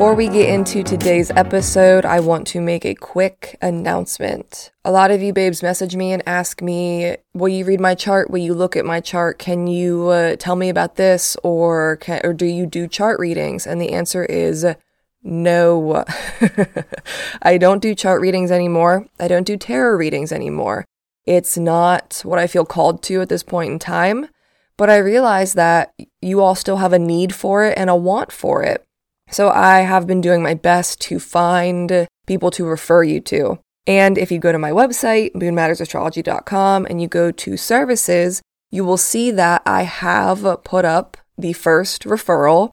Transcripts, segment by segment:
Before we get into today's episode, I want to make a quick announcement. A lot of you babes message me and ask me, Will you read my chart? Will you look at my chart? Can you uh, tell me about this? Or, can, or do you do chart readings? And the answer is no. I don't do chart readings anymore. I don't do tarot readings anymore. It's not what I feel called to at this point in time. But I realize that you all still have a need for it and a want for it. So I have been doing my best to find people to refer you to. And if you go to my website, moonmattersastrology.com, and you go to services, you will see that I have put up the first referral.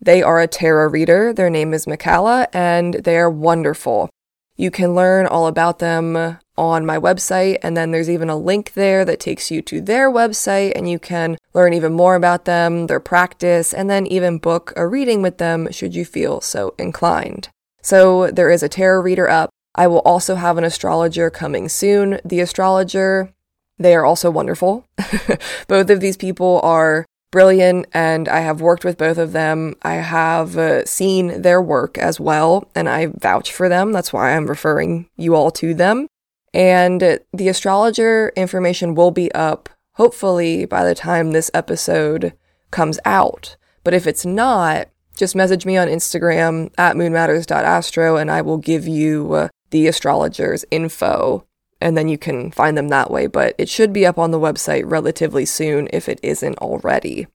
They are a tarot reader. Their name is Mikala, and they are wonderful. You can learn all about them on my website, and then there's even a link there that takes you to their website, and you can learn even more about them, their practice, and then even book a reading with them should you feel so inclined. So there is a tarot reader up. I will also have an astrologer coming soon. The astrologer, they are also wonderful. Both of these people are brilliant, and I have worked with both of them. I have uh, seen their work as well, and I vouch for them. That's why I'm referring you all to them. And the astrologer information will be up hopefully by the time this episode comes out. But if it's not, just message me on Instagram at moonmatters.astro and I will give you uh, the astrologer's info and then you can find them that way. But it should be up on the website relatively soon if it isn't already.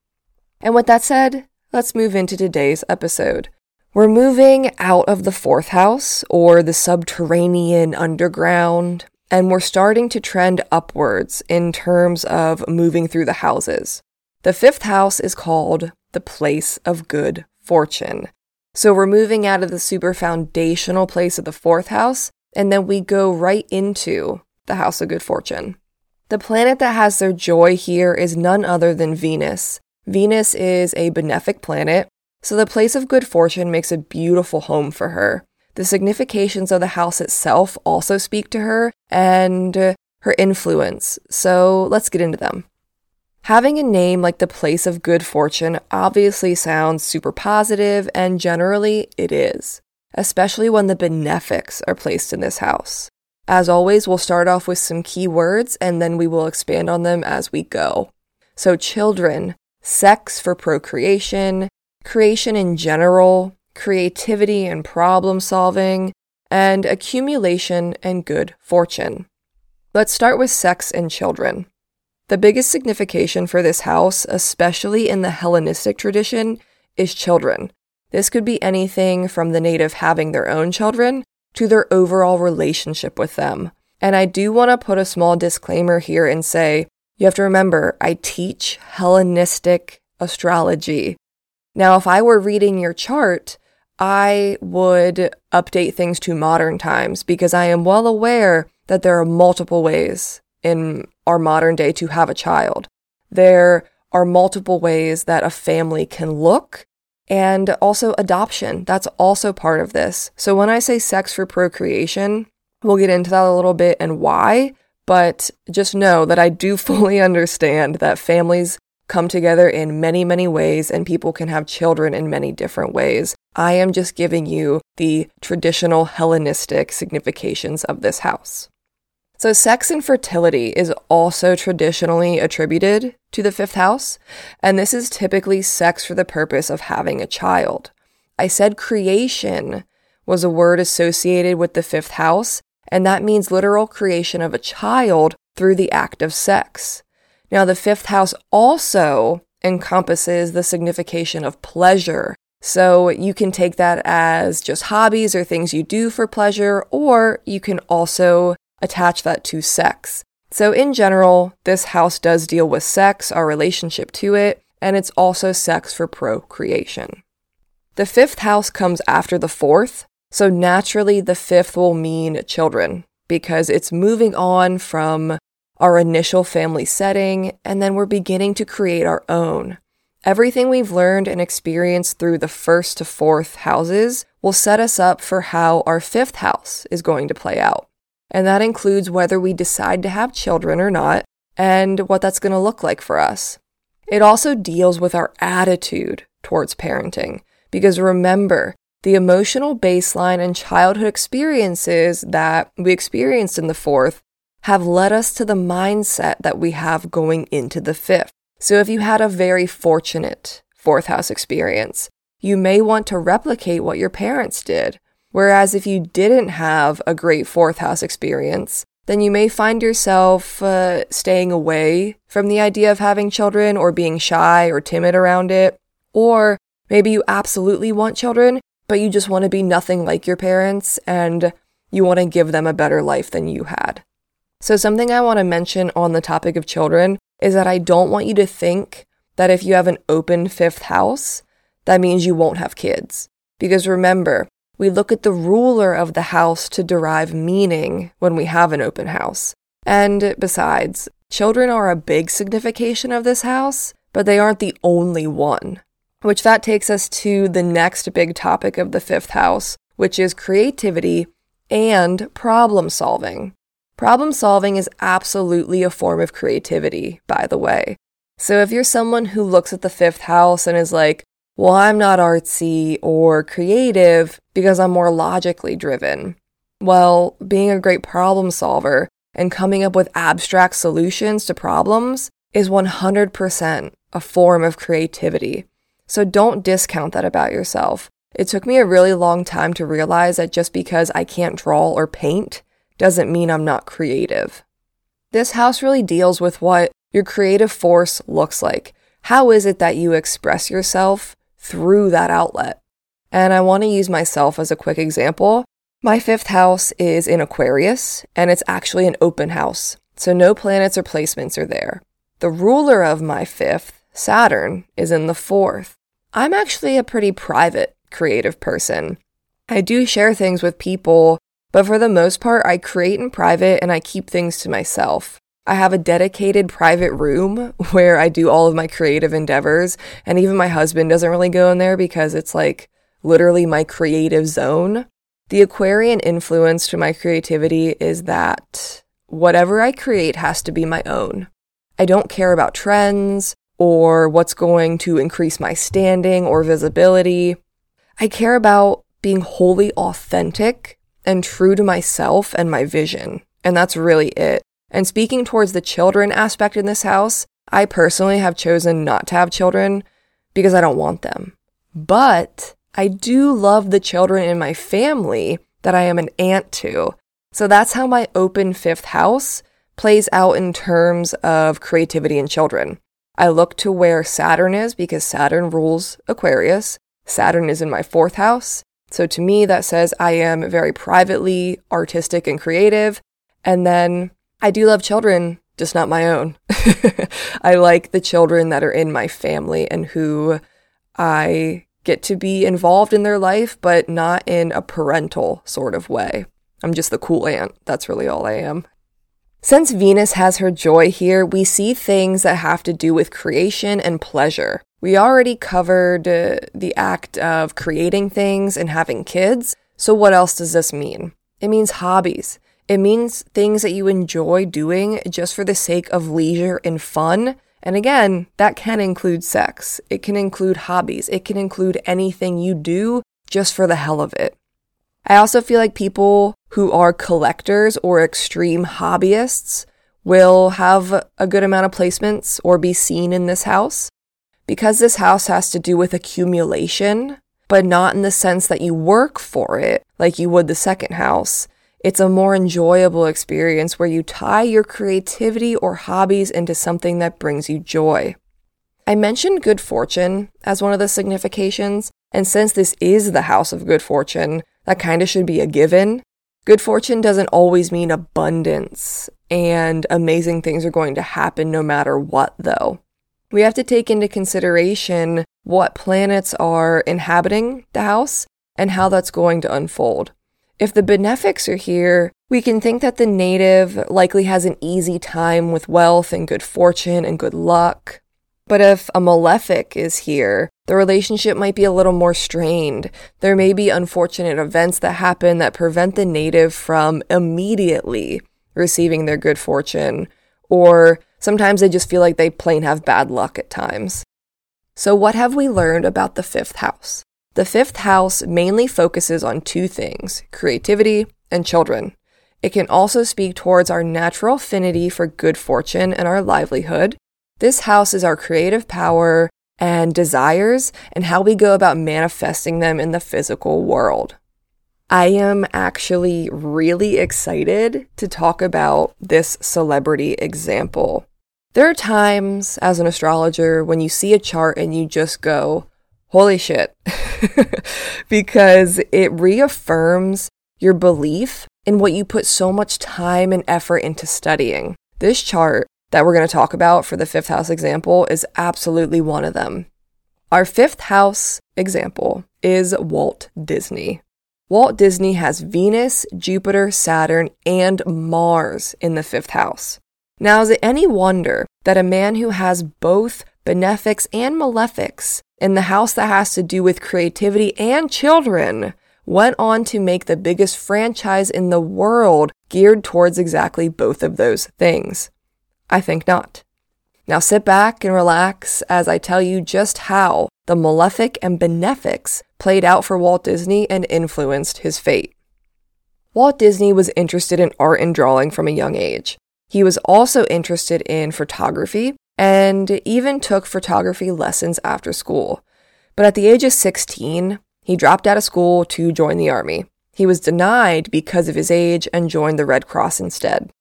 And with that said, let's move into today's episode. We're moving out of the fourth house or the subterranean underground, and we're starting to trend upwards in terms of moving through the houses. The fifth house is called the place of good fortune. So we're moving out of the super foundational place of the fourth house, and then we go right into the house of good fortune. The planet that has their joy here is none other than Venus. Venus is a benefic planet, so the place of good fortune makes a beautiful home for her. The significations of the house itself also speak to her and her influence, so let's get into them. Having a name like the place of good fortune obviously sounds super positive, and generally it is, especially when the benefics are placed in this house. As always, we'll start off with some key words and then we will expand on them as we go. So, children, sex for procreation, creation in general, creativity and problem solving, and accumulation and good fortune. Let's start with sex and children. The biggest signification for this house, especially in the Hellenistic tradition, is children. This could be anything from the native having their own children to their overall relationship with them. And I do want to put a small disclaimer here and say you have to remember, I teach Hellenistic astrology. Now, if I were reading your chart, I would update things to modern times because I am well aware that there are multiple ways in our modern day to have a child. There are multiple ways that a family can look and also adoption. That's also part of this. So when I say sex for procreation, we'll get into that a little bit and why, but just know that I do fully understand that families come together in many, many ways, and people can have children in many different ways. I am just giving you the traditional Hellenistic significations of this house. So, sex and fertility is also traditionally attributed to the fifth house, and this is typically sex for the purpose of having a child. I said creation was a word associated with the fifth house, and that means literal creation of a child through the act of sex. Now, the fifth house also encompasses the signification of pleasure. So you can take that as just hobbies or things you do for pleasure, or you can also attach that to sex. So, in general, this house does deal with sex, our relationship to it, and it's also sex for procreation. The fifth house comes after the fourth, so naturally the fifth will mean children because it's moving on from our initial family setting, and then we're beginning to create our own. Everything we've learned and experienced through the first to fourth houses will set us up for how our fifth house is going to play out. And that includes whether we decide to have children or not, and what that's going to look like for us. It also deals with our attitude towards parenting, because remember, the emotional baseline and childhood experiences that we experienced in the fourth have led us to the mindset that we have going into the fifth. So if you had a very fortunate fourth house experience, you may want to replicate what your parents did. Whereas if you didn't have a great fourth house experience, then you may find yourself uh, staying away from the idea of having children or being shy or timid around it. Or maybe you absolutely want children, but you just want to be nothing like your parents and you want to give them a better life than you had. So, something I want to mention on the topic of children is that I don't want you to think that if you have an open fifth house, that means you won't have kids. Because remember, we look at the ruler of the house to derive meaning when we have an open house. And besides, children are a big signification of this house, but they aren't the only one. Which that takes us to the next big topic of the fifth house, which is creativity and problem solving. Problem solving is absolutely a form of creativity, by the way. So if you're someone who looks at the fifth house and is like, well, I'm not artsy or creative because I'm more logically driven. Well, being a great problem solver and coming up with abstract solutions to problems is 100% a form of creativity. So don't discount that about yourself. It took me a really long time to realize that just because I can't draw or paint doesn't mean I'm not creative. This house really deals with what your creative force looks like. How is it that you express yourself through that outlet? And I want to use myself as a quick example. My fifth house is in Aquarius, and it's actually an open house, so no planets or placements are there. The ruler of my fifth, Saturn, is in the fourth. I'm actually a pretty private, creative person. I do share things with people but for the most part, I create in private and I keep things to myself. I have a dedicated private room where I do all of my creative endeavors, and even my husband doesn't really go in there because it's like literally my creative zone. The Aquarian influence to my creativity is that whatever I create has to be my own. I don't care about trends or what's going to increase my standing or visibility. I care about being wholly authentic and true to myself and my vision. And that's really it. And speaking towards the children aspect in this house, I personally have chosen not to have children because I don't want them. But I do love the children in my family that I am an aunt to. So that's how my open fifth house plays out in terms of creativity and children. I look to where Saturn is because Saturn rules Aquarius. Saturn is in my fourth house. So to me, that says I am very privately artistic and creative. And then I do love children, just not my own. I like the children that are in my family and who I get to be involved in their life, but not in a parental sort of way. I'm just the cool aunt. That's really all I am. Since Venus has her joy here, we see things that have to do with creation and pleasure. We already covered uh, the act of creating things and having kids. So, what else does this mean? It means hobbies. It means things that you enjoy doing just for the sake of leisure and fun. And again, that can include sex. It can include hobbies. It can include anything you do just for the hell of it. I also feel like people who are collectors or extreme hobbyists will have a good amount of placements or be seen in this house. Because this house has to do with accumulation, but not in the sense that you work for it like you would the second house. It's a more enjoyable experience where you tie your creativity or hobbies into something that brings you joy. I mentioned good fortune as one of the significations, and since this is the house of good fortune, that kind of should be a given. Good fortune doesn't always mean abundance, and amazing things are going to happen no matter what, though we have to take into consideration what planets are inhabiting the house and how that's going to unfold. If the benefics are here, we can think that the native likely has an easy time with wealth and good fortune and good luck. But if a malefic is here, the relationship might be a little more strained. There may be unfortunate events that happen that prevent the native from immediately receiving their good fortune, or Sometimes they just feel like they plain have bad luck at times. So, what have we learned about the fifth house? The fifth house mainly focuses on two things creativity and children. It can also speak towards our natural affinity for good fortune and our livelihood. This house is our creative power and desires and how we go about manifesting them in the physical world. I am actually really excited to talk about this celebrity example. There are times as an astrologer when you see a chart and you just go, holy shit, because it reaffirms your belief in what you put so much time and effort into studying. This chart that we're going to talk about for the fifth house example is absolutely one of them. Our fifth house example is Walt Disney. Walt Disney has Venus, Jupiter, Saturn, and Mars in the fifth house. Now, is it any wonder that a man who has both benefics and malefics in the house that has to do with creativity and children went on to make the biggest franchise in the world geared towards exactly both of those things? I think not. Now sit back and relax as I tell you just how the malefic and benefics played out for Walt Disney and influenced his fate. Walt Disney was interested in art and drawing from a young age. He was also interested in photography and even took photography lessons after school. But at the age of 16, he dropped out of school to join the army. He was denied because of his age and joined the Red Cross instead.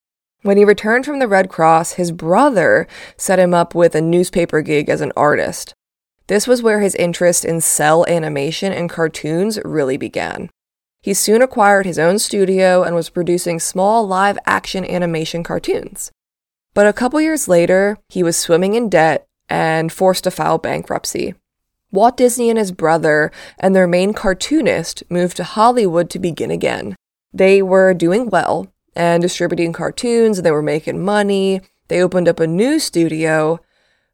When he returned from the Red Cross, his brother set him up with a newspaper gig as an artist. This was where his interest in cel animation and cartoons really began. He soon acquired his own studio and was producing small live action animation cartoons. But a couple years later, he was swimming in debt and forced to file bankruptcy. Walt Disney and his brother and their main cartoonist moved to Hollywood to begin again. They were doing well, and distributing cartoons, and they were making money. They opened up a new studio,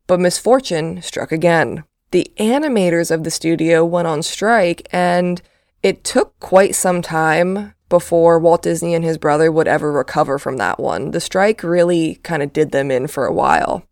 but misfortune struck again. The animators of the studio went on strike, and it took quite some time before Walt Disney and his brother would ever recover from that one. The strike really kind of did them in for a while.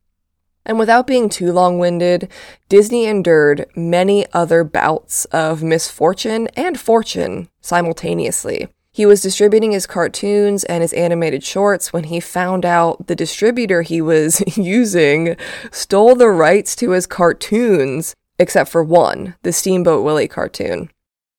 And without being too long winded, Disney endured many other bouts of misfortune and fortune simultaneously. He was distributing his cartoons and his animated shorts when he found out the distributor he was using stole the rights to his cartoons, except for one, the Steamboat Willie cartoon.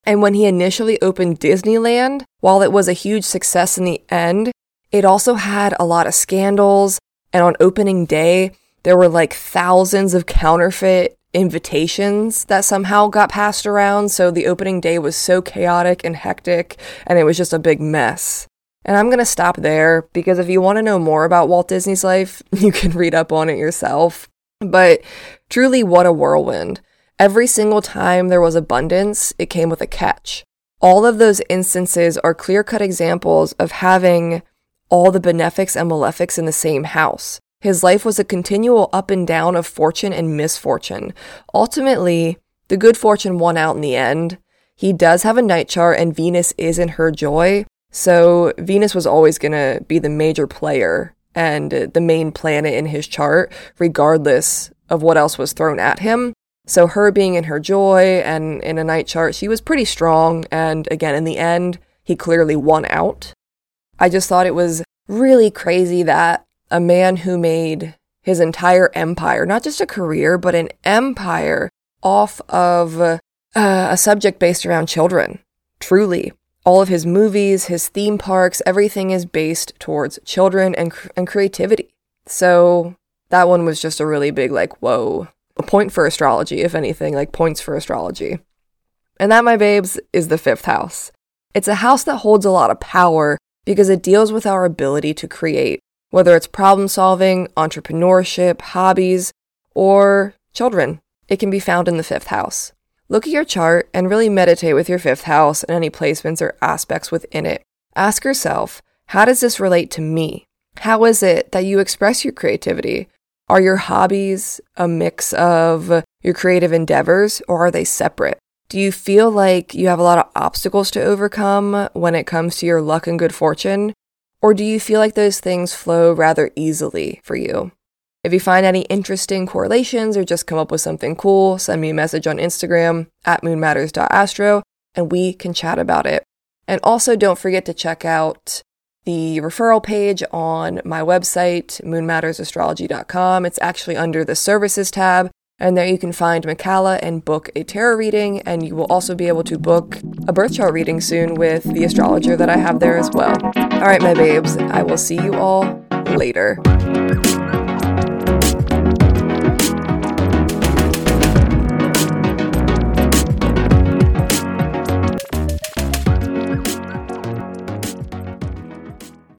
And when he initially opened Disneyland, while it was a huge success in the end, it also had a lot of scandals. And on opening day, there were like thousands of counterfeit invitations that somehow got passed around. So the opening day was so chaotic and hectic, and it was just a big mess. And I'm going to stop there because if you want to know more about Walt Disney's life, you can read up on it yourself. But truly, what a whirlwind. Every single time there was abundance, it came with a catch. All of those instances are clear cut examples of having all the benefics and malefics in the same house. His life was a continual up and down of fortune and misfortune. Ultimately, the good fortune won out in the end. He does have a night chart, and Venus is in her joy. So, Venus was always going to be the major player and the main planet in his chart, regardless of what else was thrown at him. So, her being in her joy and in a night chart, she was pretty strong. And again, in the end, he clearly won out. I just thought it was really crazy that a man who made his entire empire, not just a career, but an empire off of uh, a subject based around children. Truly. All of his movies, his theme parks, everything is based towards children and, and creativity. So that one was just a really big, like, whoa, a point for astrology, if anything, like points for astrology. And that, my babes, is the fifth house. It's a house that holds a lot of power because it deals with our ability to create, whether it's problem solving, entrepreneurship, hobbies, or children. It can be found in the fifth house. Look at your chart and really meditate with your fifth house and any placements or aspects within it. Ask yourself, how does this relate to me? How is it that you express your creativity? Are your hobbies a mix of your creative endeavors or are they separate? Do you feel like you have a lot of obstacles to overcome when it comes to your luck and good fortune? Or do you feel like those things flow rather easily for you? If you find any interesting correlations or just come up with something cool, send me a message on Instagram at moonmatters.astro and we can chat about it. And also, don't forget to check out the referral page on my website, moonmattersastrology.com. It's actually under the services tab, and there you can find Makala and book a tarot reading, and you will also be able to book a birth chart reading soon with the astrologer that I have there as well. All right, my babes, I will see you all later.